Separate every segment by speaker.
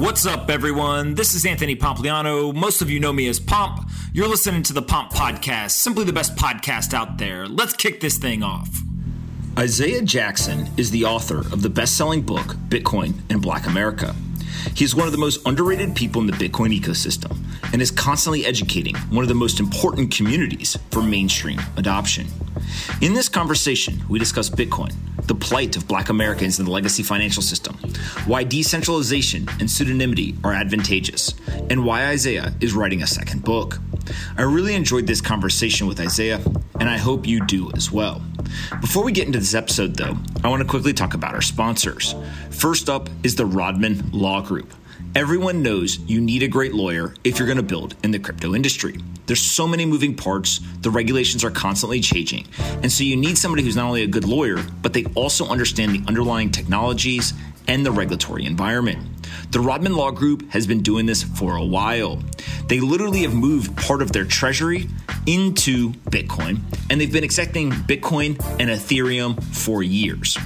Speaker 1: What's up, everyone? This is Anthony Pompliano. Most of you know me as Pomp. You're listening to the Pomp Podcast, simply the best podcast out there. Let's kick this thing off. Isaiah Jackson is the author of the best selling book, Bitcoin and Black America. He's one of the most underrated people in the Bitcoin ecosystem and is constantly educating one of the most important communities for mainstream adoption. In this conversation, we discuss Bitcoin, the plight of black Americans in the legacy financial system, why decentralization and pseudonymity are advantageous, and why Isaiah is writing a second book. I really enjoyed this conversation with Isaiah, and I hope you do as well. Before we get into this episode, though, I want to quickly talk about our sponsors. First up is the Rodman Law Group. Everyone knows you need a great lawyer if you're going to build in the crypto industry. There's so many moving parts, the regulations are constantly changing. And so you need somebody who's not only a good lawyer, but they also understand the underlying technologies and the regulatory environment. The Rodman Law Group has been doing this for a while. They literally have moved part of their treasury into Bitcoin, and they've been accepting Bitcoin and Ethereum for years.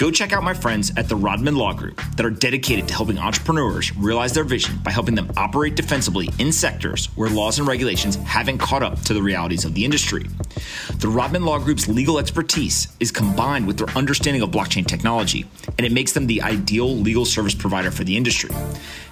Speaker 1: Go check out my friends at the Rodman Law Group that are dedicated to helping entrepreneurs realize their vision by helping them operate defensively in sectors where laws and regulations haven't caught up to the realities of the industry. The Rodman Law Group's legal expertise is combined with their understanding of blockchain technology, and it makes them the ideal legal service provider for the industry.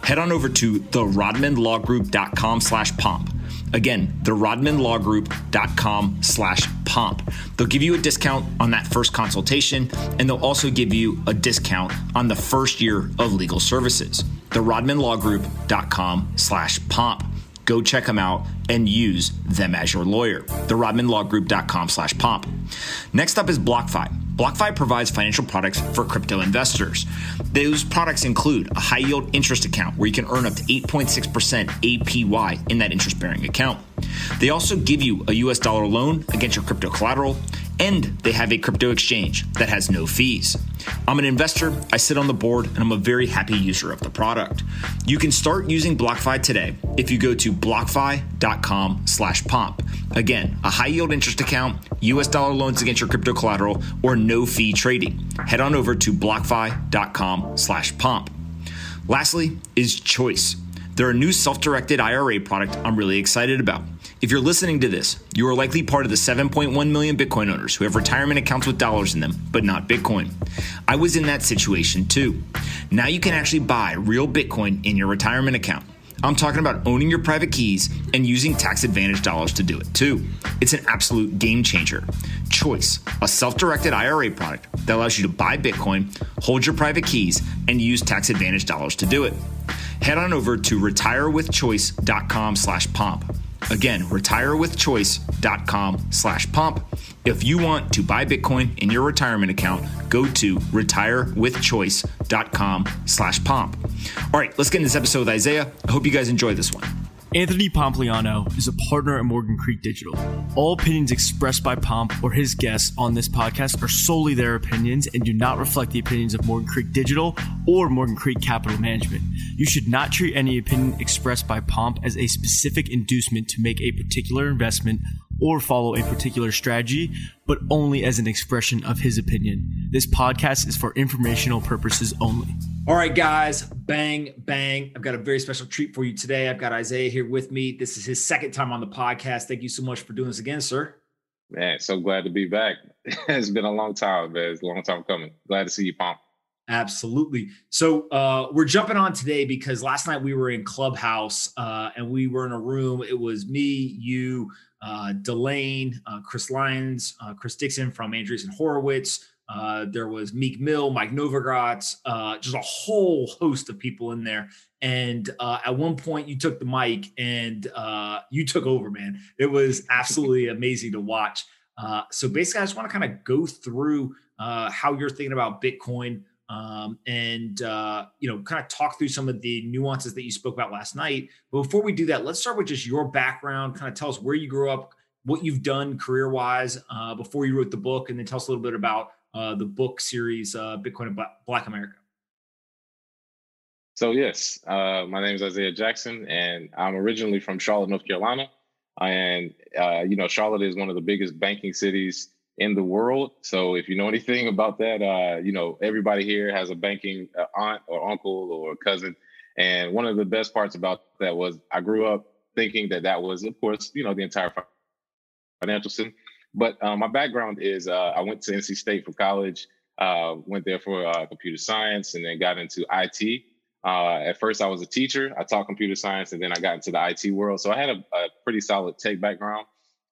Speaker 1: Head on over to therodmanlawgroup.com slash pomp Again, the rodmanlawgroup.com slash pomp. They'll give you a discount on that first consultation, and they'll also give you a discount on the first year of legal services. The rodmanlawgroup.com slash pomp. Go check them out and use them as your lawyer. The rodmanlawgroup.com slash pomp. Next up is BlockFi. BlockFi provides financial products for crypto investors. Those products include a high yield interest account where you can earn up to 8.6% APY in that interest bearing account. They also give you a US dollar loan against your crypto collateral and they have a crypto exchange that has no fees. I'm an investor, I sit on the board, and I'm a very happy user of the product. You can start using BlockFi today if you go to blockfi.com slash pomp. Again, a high yield interest account, US dollar loans against your crypto collateral, or no fee trading. Head on over to blockfi.com slash pomp. Lastly is Choice. They're a new self directed IRA product I'm really excited about. If you're listening to this, you are likely part of the 7.1 million Bitcoin owners who have retirement accounts with dollars in them, but not Bitcoin. I was in that situation too. Now you can actually buy real Bitcoin in your retirement account. I'm talking about owning your private keys and using tax advantage dollars to do it too. It's an absolute game changer. Choice, a self directed IRA product that allows you to buy Bitcoin, hold your private keys, and use tax advantage dollars to do it. Head on over to retirewithchoice.com slash pomp. Again, retirewithchoice.com slash pomp. If you want to buy Bitcoin in your retirement account, go to retirewithchoice.com slash pomp. All right, let's get into this episode with Isaiah. I hope you guys enjoy this one.
Speaker 2: Anthony Pompliano is a partner at Morgan Creek Digital. All opinions expressed by Pomp or his guests on this podcast are solely their opinions and do not reflect the opinions of Morgan Creek Digital or Morgan Creek Capital Management. You should not treat any opinion expressed by Pomp as a specific inducement to make a particular investment or follow a particular strategy, but only as an expression of his opinion. This podcast is for informational purposes only.
Speaker 1: All right, guys, bang, bang. I've got a very special treat for you today. I've got Isaiah here with me. This is his second time on the podcast. Thank you so much for doing this again, sir.
Speaker 3: Man, so glad to be back. it's been a long time, man. It's a long time coming. Glad to see you, Pomp.
Speaker 1: Absolutely. So uh, we're jumping on today because last night we were in Clubhouse uh, and we were in a room. It was me, you, uh, Delane, uh, Chris Lyons, uh, Chris Dixon from Andreessen Horowitz. Uh, there was Meek Mill, Mike Novogratz, uh, just a whole host of people in there. And uh, at one point, you took the mic and uh, you took over, man. It was absolutely amazing to watch. Uh, so basically, I just want to kind of go through uh, how you're thinking about Bitcoin, um, and uh, you know, kind of talk through some of the nuances that you spoke about last night. But before we do that, let's start with just your background. Kind of tell us where you grew up, what you've done career wise uh, before you wrote the book, and then tell us a little bit about uh, the book series uh, Bitcoin and Black America.
Speaker 3: So yes, uh, my name is Isaiah Jackson, and I'm originally from Charlotte, North Carolina. And uh, you know, Charlotte is one of the biggest banking cities in the world. So if you know anything about that, uh, you know, everybody here has a banking uh, aunt or uncle or cousin. And one of the best parts about that was I grew up thinking that that was, of course, you know, the entire financial system. But uh, my background is uh, I went to NC State for college, uh, went there for computer science, and then got into IT. At first, I was a teacher. I taught computer science, and then I got into the IT world. So I had a, a pretty solid tech background,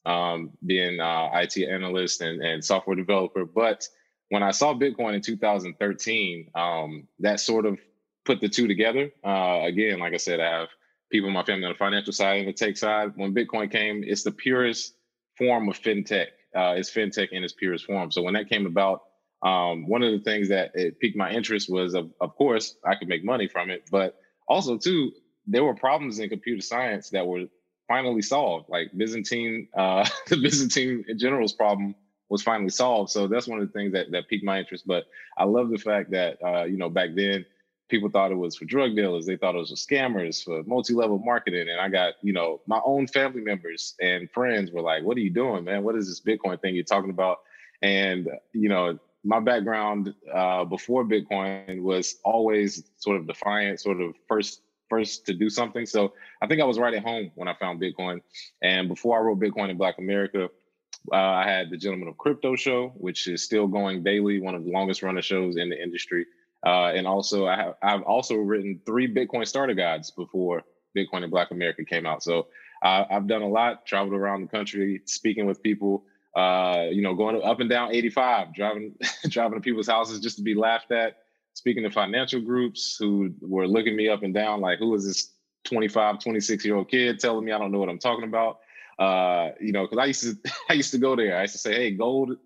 Speaker 3: um, being uh, IT analyst and, and software developer. But when I saw Bitcoin in 2013, um, that sort of put the two together. Uh, again, like I said, I have people in my family on the financial side and the tech side. When Bitcoin came, it's the purest form of fintech. Uh, it's fintech in its purest form. So when that came about, um, one of the things that it piqued my interest was, of, of course, I could make money from it, but also too, there were problems in computer science that were finally solved. Like Byzantine, uh, the Byzantine general's problem was finally solved. So that's one of the things that that piqued my interest. But I love the fact that uh, you know back then people thought it was for drug dealers. They thought it was for scammers, for multi-level marketing. And I got, you know, my own family members and friends were like, what are you doing, man? What is this Bitcoin thing you're talking about? And, you know, my background uh, before Bitcoin was always sort of defiant, sort of first first to do something. So I think I was right at home when I found Bitcoin. And before I wrote Bitcoin in Black America, uh, I had the Gentlemen of Crypto show, which is still going daily, one of the longest running shows in the industry. Uh, and also, I have, I've also written three Bitcoin starter guides before Bitcoin in Black America came out. So uh, I've done a lot, traveled around the country, speaking with people, uh, you know, going up and down 85, driving driving to people's houses just to be laughed at, speaking to financial groups who were looking me up and down like, who is this 25, 26 year old kid telling me I don't know what I'm talking about? Uh, you know, because I used to I used to go there. I used to say, hey, gold.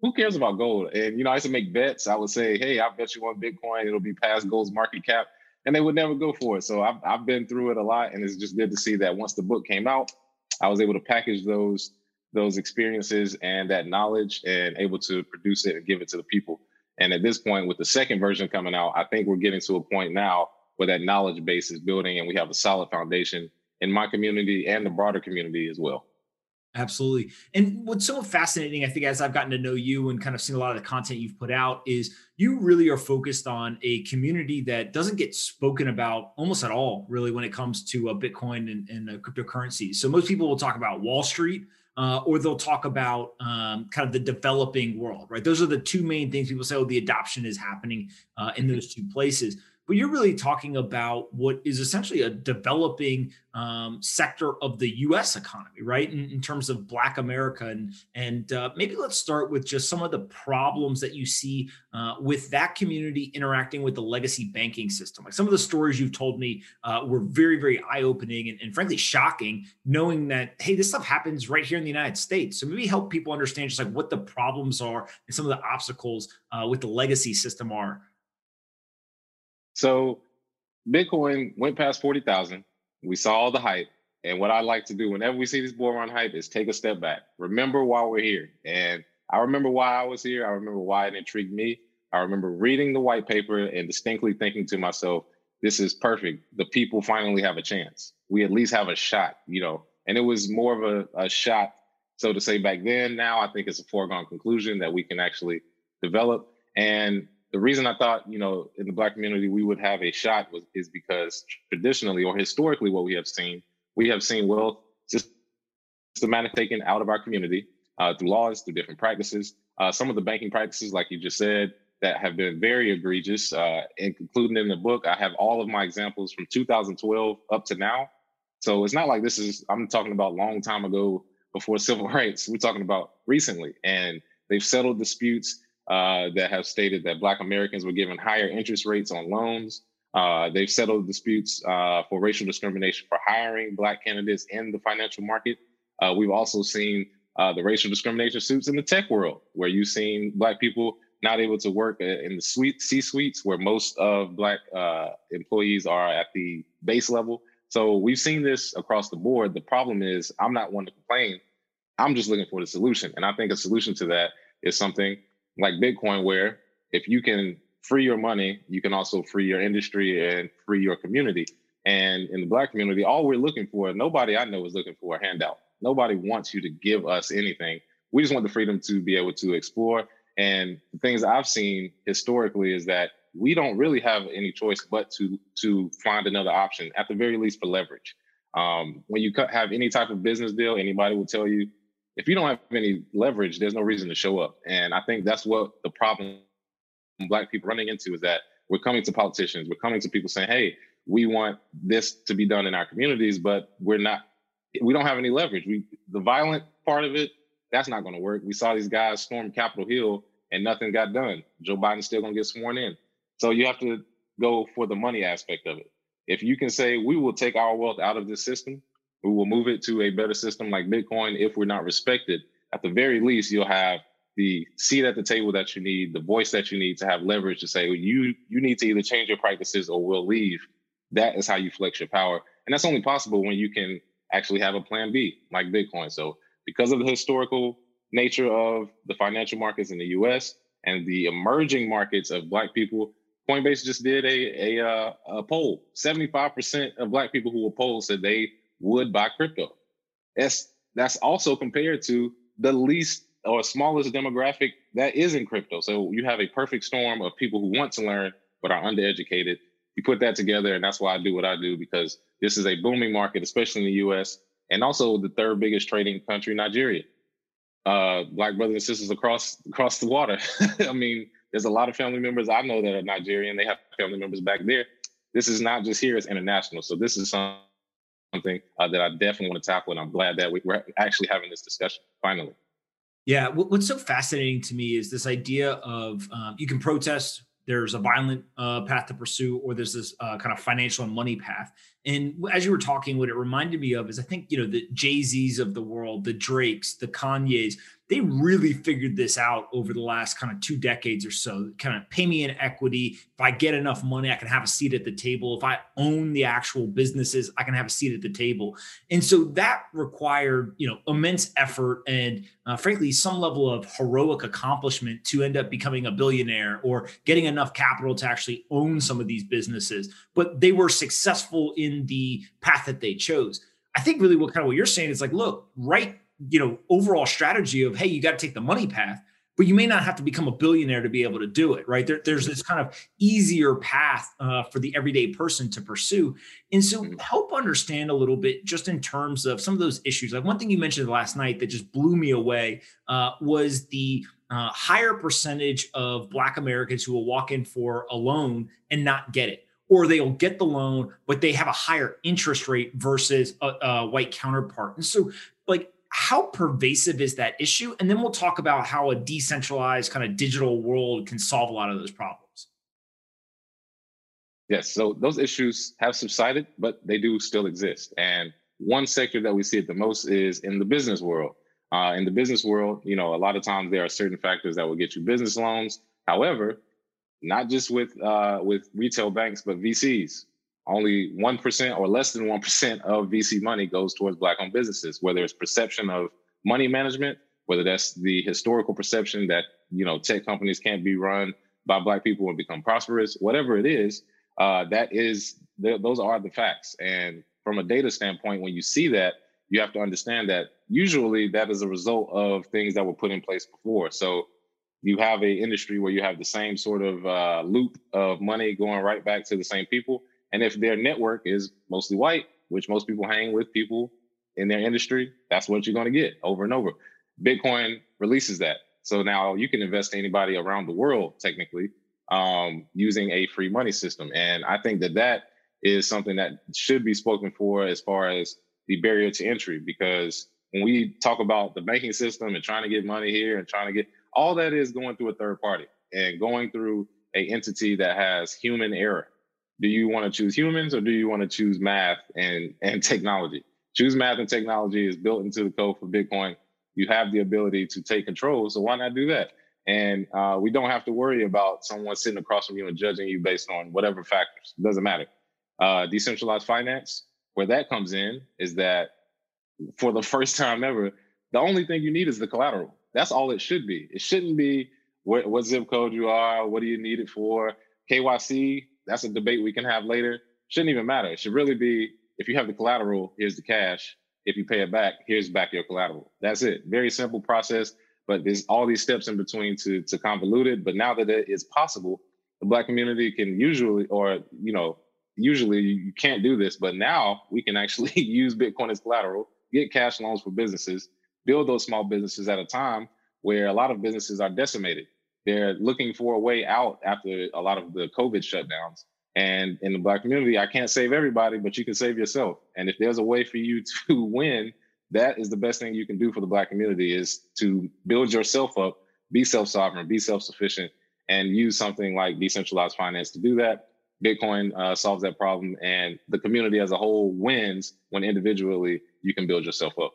Speaker 3: Who cares about gold? And you know, I used to make bets. I would say, hey, I bet you one Bitcoin, it'll be past gold's market cap, and they would never go for it. So I've I've been through it a lot, and it's just good to see that once the book came out, I was able to package those those experiences and that knowledge and able to produce it and give it to the people. And at this point, with the second version coming out, I think we're getting to a point now where that knowledge base is building and we have a solid foundation in my community and the broader community as well.
Speaker 4: Absolutely. And what's so fascinating, I think, as I've gotten to know you and kind of seen a lot of the content you've put out, is you really are focused on a community that doesn't get spoken about almost at all, really, when it comes to uh, Bitcoin and, and uh, cryptocurrencies. So most people will talk about Wall Street uh, or they'll talk about um, kind of the developing world, right? Those are the two main things people say, oh, the adoption is happening uh, in those two places but you're really talking about what is essentially a developing um, sector of the U.S. economy, right? In, in terms of Black America, and and uh, maybe let's start with just some of the problems that you see uh, with that community interacting with the legacy banking system. Like some of the stories you've told me uh, were very, very eye-opening and, and frankly shocking, knowing that hey, this stuff happens right here in the United States. So maybe help people understand just like what the problems are and some of the obstacles uh, with the legacy system are.
Speaker 3: So Bitcoin went past 40,000. We saw all the hype. And what I like to do whenever we see this bull run hype is take a step back. Remember why we're here. And I remember why I was here. I remember why it intrigued me. I remember reading the white paper and distinctly thinking to myself, this is perfect. The people finally have a chance. We at least have a shot, you know. And it was more of a, a shot, so to say, back then. Now I think it's a foregone conclusion that we can actually develop. And the reason I thought, you know, in the black community we would have a shot was is because traditionally or historically what we have seen, we have seen wealth systematic taken out of our community uh, through laws, through different practices. Uh, some of the banking practices, like you just said, that have been very egregious. Uh, and concluding in the book, I have all of my examples from 2012 up to now. So it's not like this is I'm talking about long time ago before civil rights. We're talking about recently, and they've settled disputes uh, that have stated that Black Americans were given higher interest rates on loans. Uh, they've settled disputes uh, for racial discrimination for hiring Black candidates in the financial market. Uh, we've also seen uh, the racial discrimination suits in the tech world, where you've seen Black people not able to work in the suite C suites, where most of Black employees are at the base level. So we've seen this across the board. The problem is, I'm not one to complain. I'm just looking for the solution. And I think a solution to that is something like Bitcoin, where if you can free your money, you can also free your industry and free your community. And in the Black community, all we're looking for, nobody I know is looking for a handout. Nobody wants you to give us anything. We just want the freedom to be able to explore. And the things I've seen historically is that we don't really have any choice but to to find another option at the very least for leverage. Um, when you have any type of business deal, anybody will tell you if you don't have any leverage, there's no reason to show up. And I think that's what the problem Black people running into is that we're coming to politicians, we're coming to people saying, "Hey, we want this to be done in our communities," but we're not. We don't have any leverage. We the violent part of it, that's not going to work. We saw these guys storm Capitol Hill and nothing got done. Joe Biden's still going to get sworn in. So you have to go for the money aspect of it. If you can say we will take our wealth out of this system, we will move it to a better system like Bitcoin. If we're not respected, at the very least, you'll have the seat at the table that you need, the voice that you need to have leverage to say you you need to either change your practices or we'll leave. That is how you flex your power, and that's only possible when you can actually have a plan B like Bitcoin. So because of the historical nature of the financial markets in the U.S. and the emerging markets of Black people, Coinbase just did a a, uh, a poll. Seventy five percent of Black people who were polled said they would buy crypto. That's that's also compared to the least or smallest demographic that is in crypto. So you have a perfect storm of people who want to learn but are undereducated. You put that together, and that's why I do what I do because this is a booming market, especially in the U.S. and also the third biggest trading country, Nigeria. Uh, black brothers and sisters across across the water. I mean, there's a lot of family members I know that are Nigerian. They have family members back there. This is not just here; it's international. So this is something uh, that I definitely want to tackle, and I'm glad that we, we're actually having this discussion finally.
Speaker 4: Yeah, what's so fascinating to me is this idea of um, you can protest. There's a violent uh, path to pursue, or there's this uh, kind of financial and money path. And as you were talking, what it reminded me of is I think you know the Jay Z's of the world, the Drakes, the Kanyes they really figured this out over the last kind of two decades or so. Kind of pay me in equity. If I get enough money, I can have a seat at the table. If I own the actual businesses, I can have a seat at the table. And so that required, you know, immense effort and, uh, frankly, some level of heroic accomplishment to end up becoming a billionaire or getting enough capital to actually own some of these businesses. But they were successful in the path that they chose. I think really what kind of what you're saying is like, look, right you know overall strategy of hey you got to take the money path but you may not have to become a billionaire to be able to do it right there, there's this kind of easier path uh, for the everyday person to pursue and so mm-hmm. help understand a little bit just in terms of some of those issues like one thing you mentioned last night that just blew me away uh, was the uh, higher percentage of black americans who will walk in for a loan and not get it or they'll get the loan, but they have a higher interest rate versus a, a, white counterpart. And so, like, how pervasive is that issue? And then we'll talk about how a decentralized kind of digital world can solve a lot of those problems.
Speaker 3: Yes, so those issues have subsided, but they do still exist. And one sector that we see it the most is in the business world. Uh, in the business world, you know, a lot of times there are certain factors that will get you business loans. However, not just with uh, with retail banks, but VCs only 1% or less than 1% of VC money goes towards Black owned businesses, whether it's perception of money management, whether that's the historical perception that, you know, tech companies can't be run by Black people and become prosperous, whatever it is, uh, that is, th- those are the facts. And from a data standpoint, when you see that, you have to understand that usually that is a result of things that were put in place before. So you have a industry where you have the same sort of uh, loop of money going right back to the same people and if their network is mostly white, which most people hang with people in their industry, that's what you're going to get over and over. Bitcoin releases that. So now you can invest to anybody around the world, technically, um, using a free money system. And I think that that is something that should be spoken for as far as the barrier to entry, because when we talk about the banking system and trying to get money here and trying to get all that is going through a third party and going through a entity that has human error. Do you want to choose humans or do you want to choose math and and technology? Choose math and technology is built into the code for bitcoin. You have the ability to take control so why not do that? And uh, we don't have to worry about someone sitting across from you and judging you based on whatever factors. It doesn't matter. Uh, decentralized finance where that comes in is that for the first time ever the only thing you need is the collateral that's all it should be it shouldn't be what, what zip code you are what do you need it for kyc that's a debate we can have later. Shouldn't even matter. It should really be if you have the collateral, here's the cash. If you pay it back, here's back your collateral. That's it. Very simple process, but there's all these steps in between to to convolute it. But now that it is possible, the black community can usually, or you know, usually you can't do this, but now we can actually use Bitcoin as collateral, get cash loans for businesses, build those small businesses at a time where a lot of businesses are decimated. They're looking for a way out after a lot of the COVID shutdowns. And in the black community, I can't save everybody, but you can save yourself. And if there's a way for you to win, that is the best thing you can do for the black community is to build yourself up, be self-sovereign, be self-sufficient, and use something like decentralized finance to do that. Bitcoin uh, solves that problem, and the community as a whole wins when individually you can build yourself up.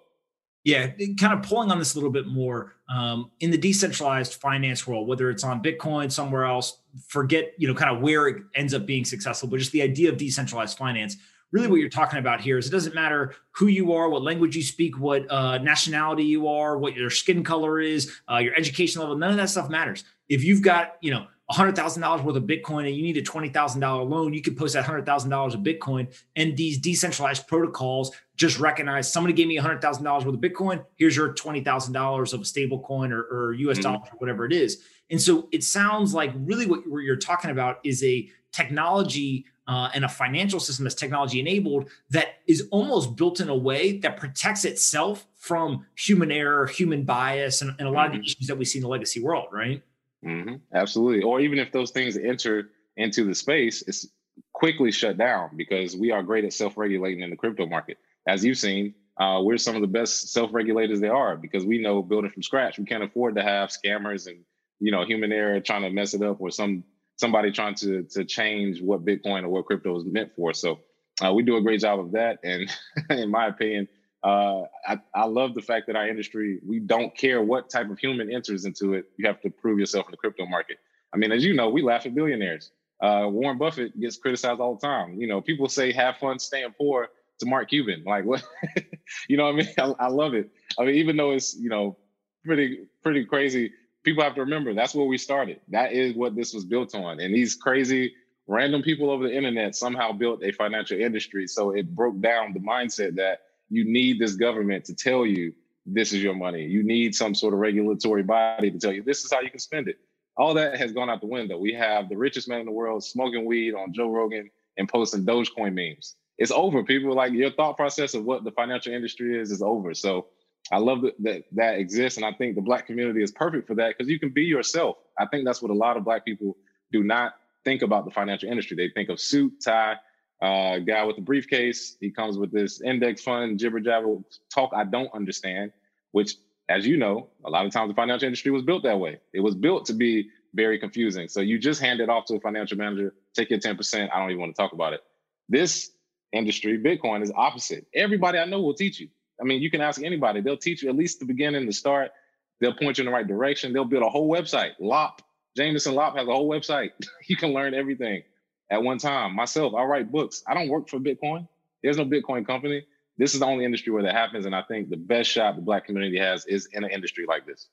Speaker 4: Yeah, kind of pulling on this a little bit more um, in the decentralized finance world, whether it's on Bitcoin, somewhere else, forget you know kind of where it ends up being successful, but just the idea of decentralized finance. Really, what you're talking about here is it doesn't matter who you are, what language you speak, what uh, nationality you are, what your skin color is, uh, your education level. None of that stuff matters. If you've got you know $100,000 worth of Bitcoin and you need a $20,000 loan, you could post that $100,000 of Bitcoin. And these decentralized protocols just recognize somebody gave me $100,000 worth of Bitcoin. Here's your $20,000 of a stable coin or, or US mm-hmm. dollar or whatever it is. And so it sounds like really what you're talking about is a technology uh, and a financial system that's technology enabled that is almost built in a way that protects itself from human error, human bias, and, and a lot mm-hmm. of the mm-hmm. issues that we see in the legacy world, right?
Speaker 3: Mm-hmm. Absolutely. Or even if those things enter into the space, it's quickly shut down because we are great at self-regulating in the crypto market. As you've seen, uh, we're some of the best self-regulators there are because we know building from scratch. We can't afford to have scammers and you know human error trying to mess it up or some somebody trying to to change what Bitcoin or what crypto is meant for. So uh, we do a great job of that. And in my opinion, uh, I, I love the fact that our industry, we don't care what type of human enters into it. You have to prove yourself in the crypto market. I mean, as you know, we laugh at billionaires. Uh, Warren Buffett gets criticized all the time. You know, people say have fun staying poor to Mark Cuban. Like what? you know what I mean? I, I, love it. I mean, even though it's you know pretty pretty crazy, people have to remember that's where we started. That is what this was built on. And these crazy random people over the internet somehow built a financial industry. So it broke down the mindset that you need this government to tell you this is your money. You need some sort of regulatory body to tell you this is how you can spend it. All that has gone out the window. We have the richest man in the world smoking weed on Joe Rogan and posting Dogecoin memes. It's over. People like your thought process of what the financial industry is is over. So I love that that, that exists, and I think the black community is perfect for that because you can be yourself. I think that's what a lot of black people do not think about the financial industry. They think of suit, tie, uh, guy with a briefcase. He comes with this index fund jibber jabber talk I don't understand, which, as you know, a lot of times the financial industry was built that way. It was built to be very confusing. So you just hand it off to a financial manager, take your 10%. I don't even want to talk about it. This industry, Bitcoin, is opposite. Everybody I know will teach you. I mean, you can ask anybody, they'll teach you at least the beginning, the start. They'll point you in the right direction. They'll build a whole website. Lopp, Jameson Lopp has a whole website. you can learn everything at one time. Myself, I write books. I don't work for Bitcoin. There's no Bitcoin company. This is the only industry where that happens. And I think the best shot the Black community has is in an industry like this.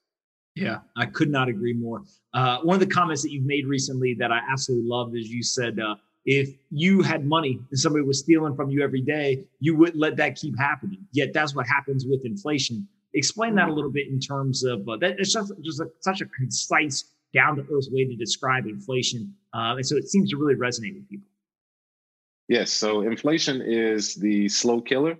Speaker 4: Yeah, I could not agree more. Uh, one of the comments that you've made recently that I absolutely loved is you said, uh, if you had money and somebody was stealing from you every day, you wouldn't let that keep happening. Yet that's what happens with inflation. Explain that a little bit in terms of uh, that. It's just, just a, such a concise down to earth way to describe inflation. Uh, and so it seems to really resonate with people.
Speaker 3: Yes. So inflation is the slow killer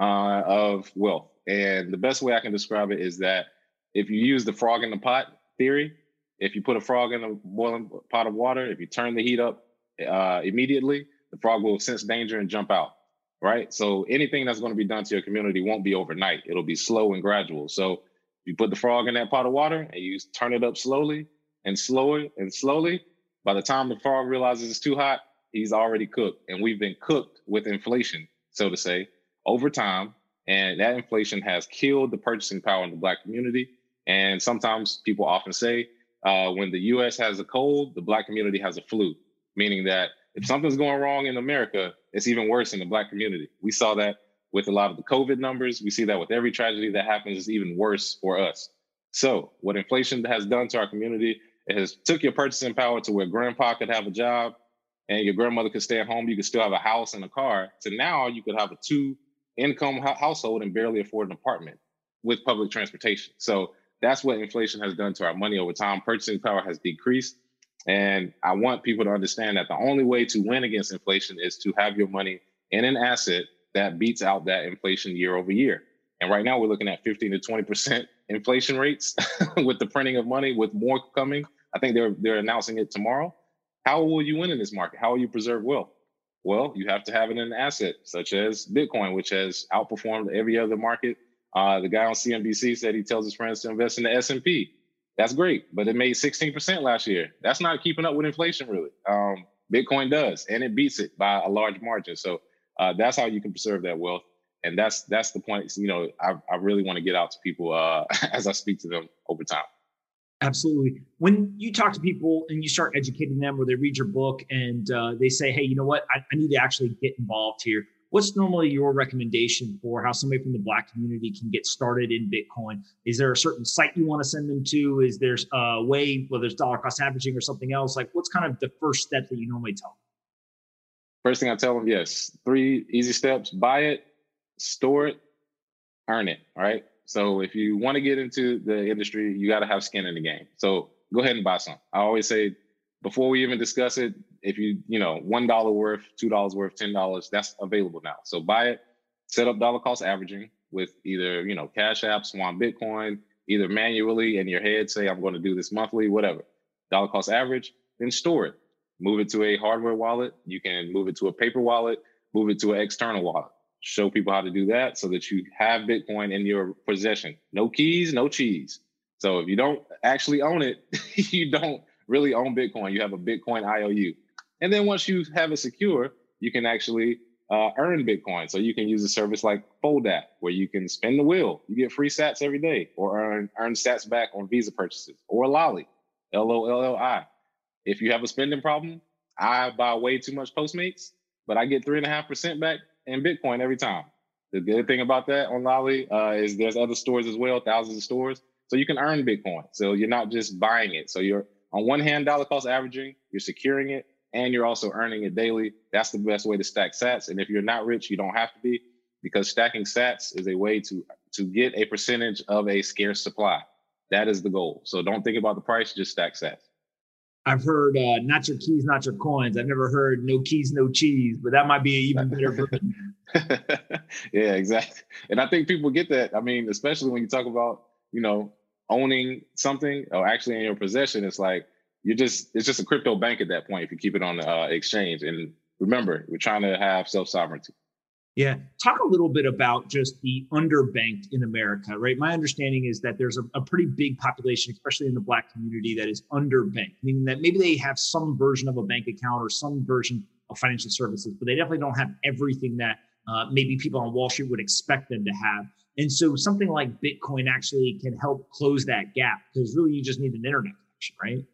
Speaker 3: uh, of wealth. And the best way I can describe it is that if you use the frog in the pot theory, if you put a frog in a boiling pot of water, if you turn the heat up uh, immediately, the frog will sense danger and jump out. Right. So anything that's going to be done to your community won't be overnight. It'll be slow and gradual. So you put the frog in that pot of water and you turn it up slowly, and slowly and slowly, by the time the frog realizes it's too hot, he's already cooked. And we've been cooked with inflation, so to say, over time. And that inflation has killed the purchasing power in the Black community. And sometimes people often say, uh, when the US has a cold, the Black community has a flu, meaning that if something's going wrong in America, it's even worse in the Black community. We saw that with a lot of the COVID numbers. We see that with every tragedy that happens, it's even worse for us. So, what inflation has done to our community has took your purchasing power to where grandpa could have a job and your grandmother could stay at home. You could still have a house and a car. To now, you could have a two income household and barely afford an apartment with public transportation. So that's what inflation has done to our money over time. Purchasing power has decreased. And I want people to understand that the only way to win against inflation is to have your money in an asset that beats out that inflation year over year. And right now we're looking at 15 to 20% inflation rates with the printing of money, with more coming. I think they're they're announcing it tomorrow. How will you win in this market? How will you preserve wealth? Well, you have to have it in an asset such as Bitcoin, which has outperformed every other market. Uh, the guy on CNBC said he tells his friends to invest in the S&P. That's great, but it made 16% last year. That's not keeping up with inflation, really. Um, Bitcoin does, and it beats it by a large margin. So uh, that's how you can preserve that wealth and that's that's the point you know i, I really want to get out to people uh, as i speak to them over time
Speaker 4: absolutely. When you talk to people and you start educating them or they read your book and uh, they say hey you know what? I, I, need to actually get involved here. What's normally your recommendation for how somebody from the black community can get started in bitcoin? Is there a certain site you want to send them to? Is there a way whether it's dollar cost averaging or something else? Like what's kind of the first step that you normally tell them?
Speaker 3: First thing I tell them, yes, three easy steps: buy it, store it, earn it. Right. So if you want to get into the industry, you got to have skin in the game. So go ahead and buy some. I always say before we even discuss it, if you, you know, one dollar worth, two dollars worth, ten dollars, that's available now. So buy it, set up dollar cost averaging with either, you know, Cash App, Swan Bitcoin, either manually in your head, say I'm going to do this monthly, whatever. Dollar cost average, then store it. Move it to a hardware wallet. You can move it to a paper wallet, move it to an external wallet show people how to do that so that you have Bitcoin in your possession. No keys, no cheese. So if you don't actually own it, you don't really own Bitcoin. You have a Bitcoin IOU. And then once you have it secure, you can actually uh, earn Bitcoin. So you can use a service like Foldapp where you can spin the wheel. You get free sats every day or earn, earn sats back on Visa purchases or Lolli, L-O-L-L-I. If you have a spending problem, I buy way too much Postmates, but I get three and a half percent back in Bitcoin every time. The good thing about that on Lolli uh, is there's other stores as well, thousands of stores. So you can earn Bitcoin. So you're not just buying it. So you're on one hand, dollar cost averaging, you're securing it, and you're also earning it daily. That's the best way to stack sats. And if you're not rich, you don't have to be because stacking sats is a way to to get a percentage of a scarce supply. That is the goal. So don't think about the price, just stack sats.
Speaker 4: I've heard uh, not your keys, not your coins. I've never heard no keys, no cheese, but that might be an even better version.
Speaker 3: yeah, exactly. And I think people get that. I mean, especially when you talk about, you know, owning something or actually in your possession, it's like you're just it's just a crypto bank at that point if you keep it on the uh, exchange. And remember, we're trying to have self sovereignty.
Speaker 4: Yeah. Talk a little bit about just the underbanked in America, right? My understanding is that there's a, a, pretty big population, especially in the Black community, that is underbanked, meaning that maybe they have some version of a bank account or some version of financial services, but they definitely don't have everything that uh, maybe people on Wall Street would expect them to have. And so something like Bitcoin actually can help close that gap because really you just need an internet connection, right?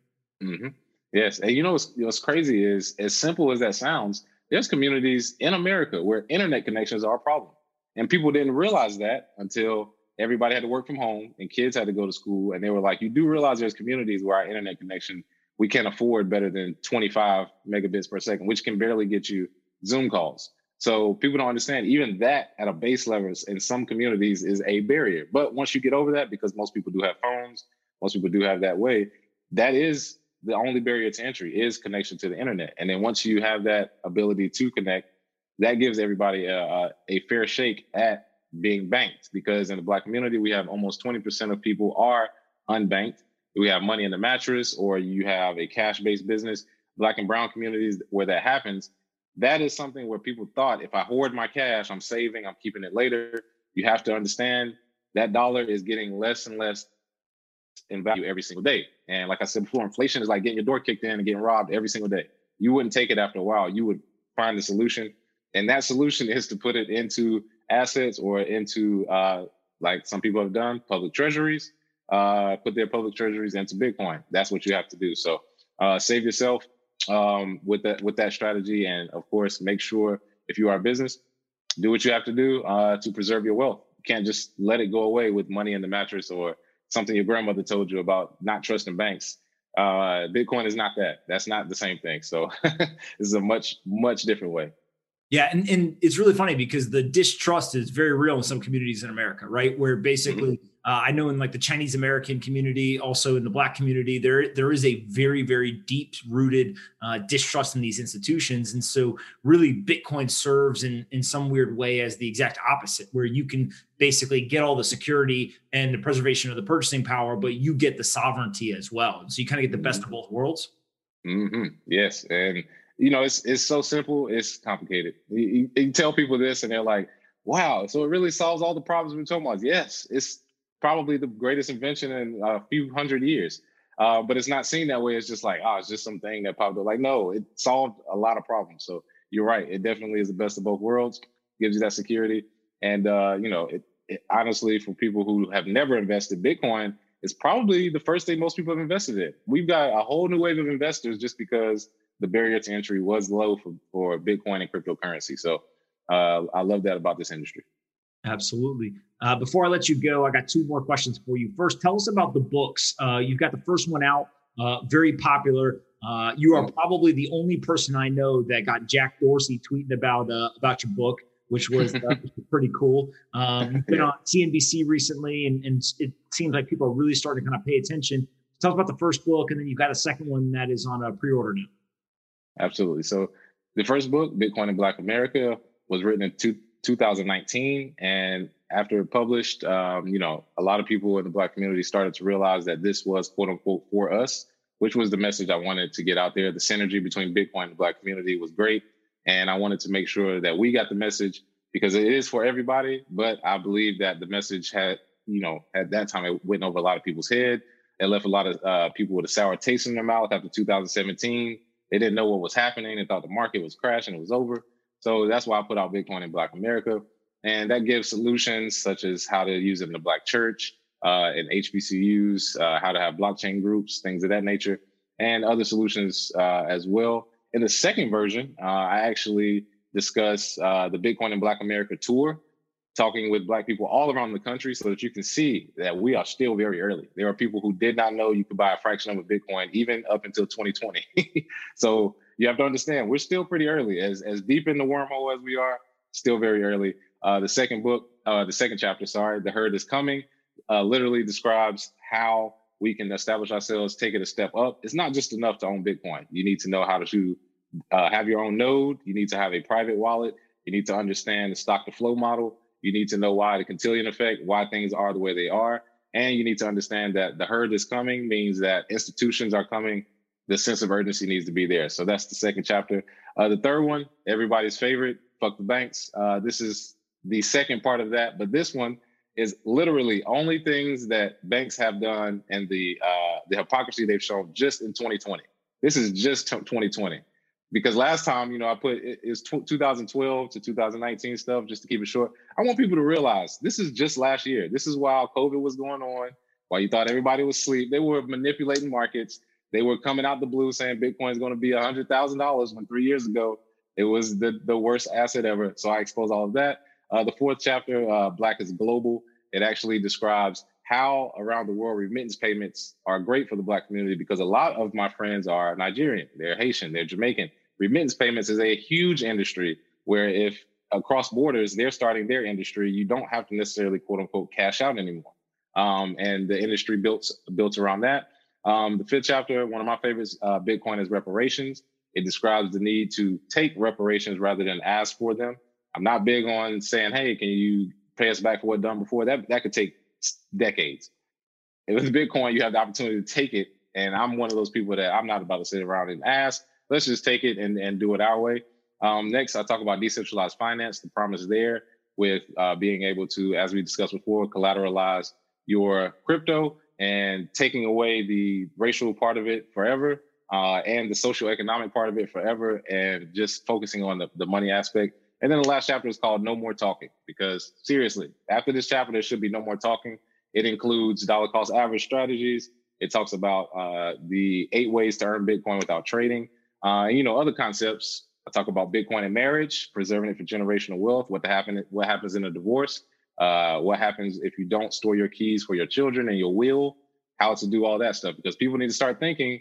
Speaker 3: Mm-hmm. Yes. And you know what's, what's crazy is as simple as that sounds, there's communities in America where internet connections are a problem. And people didn't realize that until everybody had to work from home and kids had to go to school. And they were like, you do realize there's communities where our internet connection, we can't afford better than 25 megabits per second, which can barely get you Zoom calls. So people don't understand even that at a base level in some communities is a barrier. But once you get over that, because most people do have phones, most people do have that way, that is the only barrier to entry is connection to the internet. And then once you have that ability to connect, that gives everybody a, a, fair shake at being banked. Because in the Black community, we have almost 20% of people are unbanked. We have money in the mattress, or you have a cash based business. Black and brown communities where that happens, that is something where people thought if I hoard my cash, I'm saving, I'm keeping it later. You have to understand that dollar is getting less and less in value every single day. And like I said before, inflation is like getting your door kicked in and getting robbed every single day. You wouldn't take it after a while. You would find a solution. And that solution is to put it into assets or into, uh, like some people have done, public treasuries, uh, put their public treasuries into Bitcoin. That's what you have to do. So uh, save yourself um, with that with that strategy, and of course, make sure if you are a business, do what you have to do uh, to preserve your wealth. You can't just let it go away with money in the mattress or something your grandmother told you about not trusting banks. Uh, Bitcoin is not that. That's not the same thing. So this is a much, much different way.
Speaker 4: Yeah, and, and it's really funny because the distrust is very real in some communities in America, right? Where basically mm-hmm. Uh, I know in like the Chinese American community, also in the Black community, there there is a very very deep rooted uh, distrust in these institutions, and so really Bitcoin serves in in some weird way as the exact opposite, where you can basically get all the security and the preservation of the purchasing power, but you get the sovereignty as well, so you kind of get the best of both worlds.
Speaker 3: Mm-hmm. Yes, and you know it's it's so simple, it's complicated. You, you, tell people this, and they're like, "Wow!" So it really solves all the problems we're talking about. Yes, it's probably the greatest invention in a few hundred years. Uh, but it's not seen that way. It's just like, oh, it's just something that popped up. Like, no, it solved a lot of problems. So you're right. It definitely is the best of both worlds. Gives you that security, and uh, you know, it, it, honestly, for people who have never invested, Bitcoin is probably the first thing most people have invested in. We've got a whole new wave of investors just because the barrier to entry was low for, for Bitcoin and cryptocurrency. So uh, I love that about this industry.
Speaker 4: Absolutely. Uh, before I let you go, I got two more questions for you. First, tell us about the books. Uh, you've got the first one out, uh, very popular. Uh, you are probably the only person I know that got Jack Dorsey tweeting about uh, about your book, which was uh, pretty cool. Um, you've been on CNBC recently, and, and, it seems like people are really starting to kind of pay attention. Tell us about the first book, and then you've got a second one that is on a pre-order now.
Speaker 3: Absolutely. So, the first book, Bitcoin in Black America, was written in two, 2019, and after it published, um, you know, a lot of people in the Black community started to realize that this was quote unquote for us, which was the message I wanted to get out there. The synergy between Bitcoin and the Black community was great. And I wanted to make sure that we got the message because it is for everybody. But I believe that the message had, you know, at that time, it went over a lot of people's head. It left a lot of uh, people with a sour taste in their mouth after 2017. They didn't know what was happening. They thought the market was crashing, it was over. So that's why I put out Bitcoin in Black America. And that gives solutions such as how to use it in the Black church, uh, in HBCUs, uh, how to have blockchain groups, things of that nature, and other solutions uh, as well. In the second version, uh, I actually discuss uh, the Bitcoin in Black America tour, talking with Black people all around the country so that you can see that we are still very early. There are people who did not know you could buy a fraction of a Bitcoin even up until 2020. so you have to understand we're still pretty early. As, as deep in the wormhole as we are, still very early. Uh, the second book, uh, the second chapter, sorry, The Herd is Coming, uh, literally describes how we can establish ourselves, take it a step up. It's not just enough to own Bitcoin. You need to know how to uh, have your own node. You need to have a private wallet. You need to understand the stock to flow model. You need to know why the Cantillon effect, why things are the way they are. And you need to understand that the herd is coming means that institutions are coming. The sense of urgency needs to be there. So that's the second chapter. Uh, the third one, everybody's favorite, fuck the banks. Uh, this is the second part of that. But this one is literally only things that banks have done and the uh, the hypocrisy they've shown just in 2020. This is just 2020. Because last time, you know, I put it is 2012 to 2019 stuff just to keep it short. I want people to realize this is just last year. This is while COVID was going on, while you thought everybody was asleep. They were manipulating markets. They were coming out the blue saying Bitcoin is going to be $100,000 when three years ago it was the, the worst asset ever. So I expose all of that. Uh, the fourth chapter, uh, Black is Global, it actually describes how around the world remittance payments are great for the Black community because a lot of my friends are Nigerian, they're Haitian, they're Jamaican. Remittance payments is a huge industry where if across borders they're starting their industry, you don't have to necessarily quote unquote cash out anymore. Um, and the industry built built around that. Um, the fifth chapter, one of my favorites, uh, Bitcoin is reparations. It describes the need to take reparations rather than ask for them. I'm not big on saying, "Hey, can you pay us back for what done before?" That that could take decades. If it's Bitcoin, you have the opportunity to take it, and I'm one of those people that I'm not about to sit around and ask. Let's just take it and, and do it our way. Um, next, I talk about decentralized finance. The promise there with uh, being able to, as we discussed before, collateralize your crypto and taking away the racial part of it forever uh, and the social economic part of it forever and just focusing on the, the money aspect and then the last chapter is called No More Talking, because seriously, after this chapter, there should be no more talking. It includes dollar cost average strategies. It talks about uh, the eight ways to earn Bitcoin without trading. Uh, and, you know, other concepts. I talk about Bitcoin and marriage, preserving it for generational wealth, what, happen, what happens in a divorce, uh, what happens if you don't store your keys for your children and your will, how to do all that stuff. Because people need to start thinking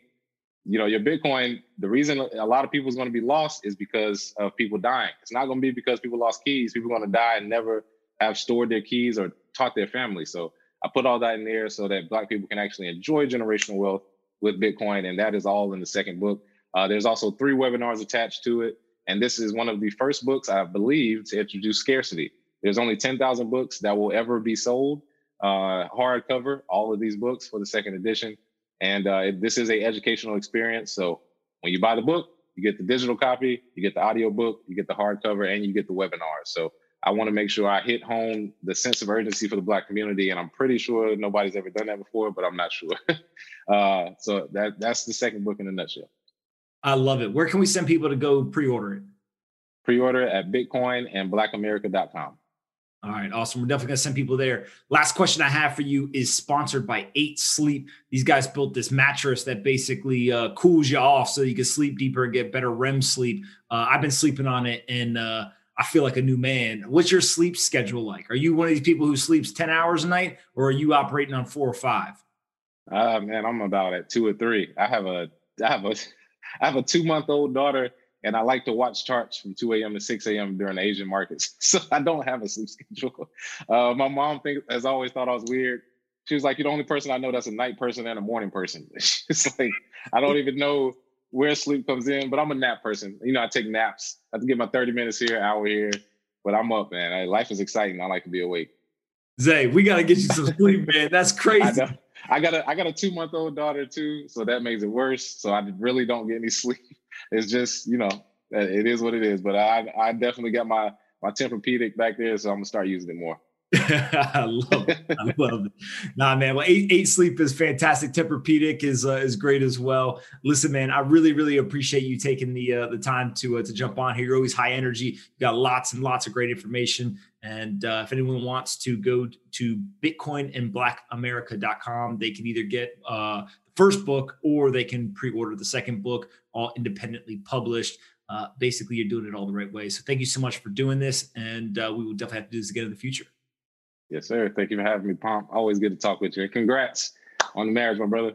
Speaker 3: you know, your Bitcoin, the reason a lot of people is going to be lost is because of people dying. It's not going to be because people lost keys. People are going to die and never have stored their keys or taught their family. So I put all that in there so that Black people can actually enjoy generational wealth with Bitcoin. And that is all in the second book. Uh, there's also three webinars attached to it. And this is one of the first books, I believe, to introduce scarcity. There's only 10,000 books that will ever be sold, uh, hardcover, all of these books for the second edition. And uh, this is a educational experience. So when you buy the book, you get the digital copy, you get the audio book, you get the hardcover, and you get the webinar. So I want to make sure I hit home the sense of urgency for the Black community, and I'm pretty sure nobody's ever done that before, but I'm not sure. uh, so that that's the second book in a nutshell.
Speaker 4: I love it. Where can we send people to go pre-order it?
Speaker 3: Pre-order at Bitcoin and BlackAmerica.com.
Speaker 4: All right, awesome. We're definitely gonna send people there. Last question I have for you is sponsored by Eight Sleep. These guys built this mattress that basically uh, cools you off so you can sleep deeper and get better REM sleep. Uh, I've been sleeping on it and uh, I feel like a new man. What's your sleep schedule like? Are you one of these people who sleeps ten hours a night, or are you operating on four or five?
Speaker 3: Uh, man, I'm about at two or three. I have a, I have a, I have a two month old daughter and I like to watch charts from 2 a.m. to 6 a.m. during the Asian markets. So I don't have a sleep schedule. Uh, my mom think, has always thought I was weird. She was like, "You're the only person I know that's a night person and a morning person." it's like I don't even know where sleep comes in, but I'm a nap person. You know, I take naps. I have to get my 30 minutes here, hour here, but I'm up, man. Life is exciting. I like to be awake.
Speaker 4: Zay, we gotta get you some sleep, man. That's crazy.
Speaker 3: I, I got a I got a two month old daughter too, so that makes it worse. So I really don't get any sleep it's just you know it is what it is. But I I definitely got my my Tempur-Pedic back there, so I'm gonna start using it more.
Speaker 4: I love it. I love it. Nah, man. Well, eight, eight sleep is fantastic. Tempur-Pedic is uh, is great as well. Listen, man, I really really appreciate you taking the uh, the time to uh, to jump on here. You're always high energy. You got lots and lots of great information. And uh, if anyone wants to go to bitcoinandblackamerica.com, they can either get uh, the first book or they can pre-order the second book, all independently published. Uh, basically, you're doing it all the right way. So thank you so much for doing this, and uh, we will definitely have to do this again in the future.
Speaker 3: Yes, sir. Thank you for having me, Pomp. Always good to talk with you. And congrats on the marriage, my brother.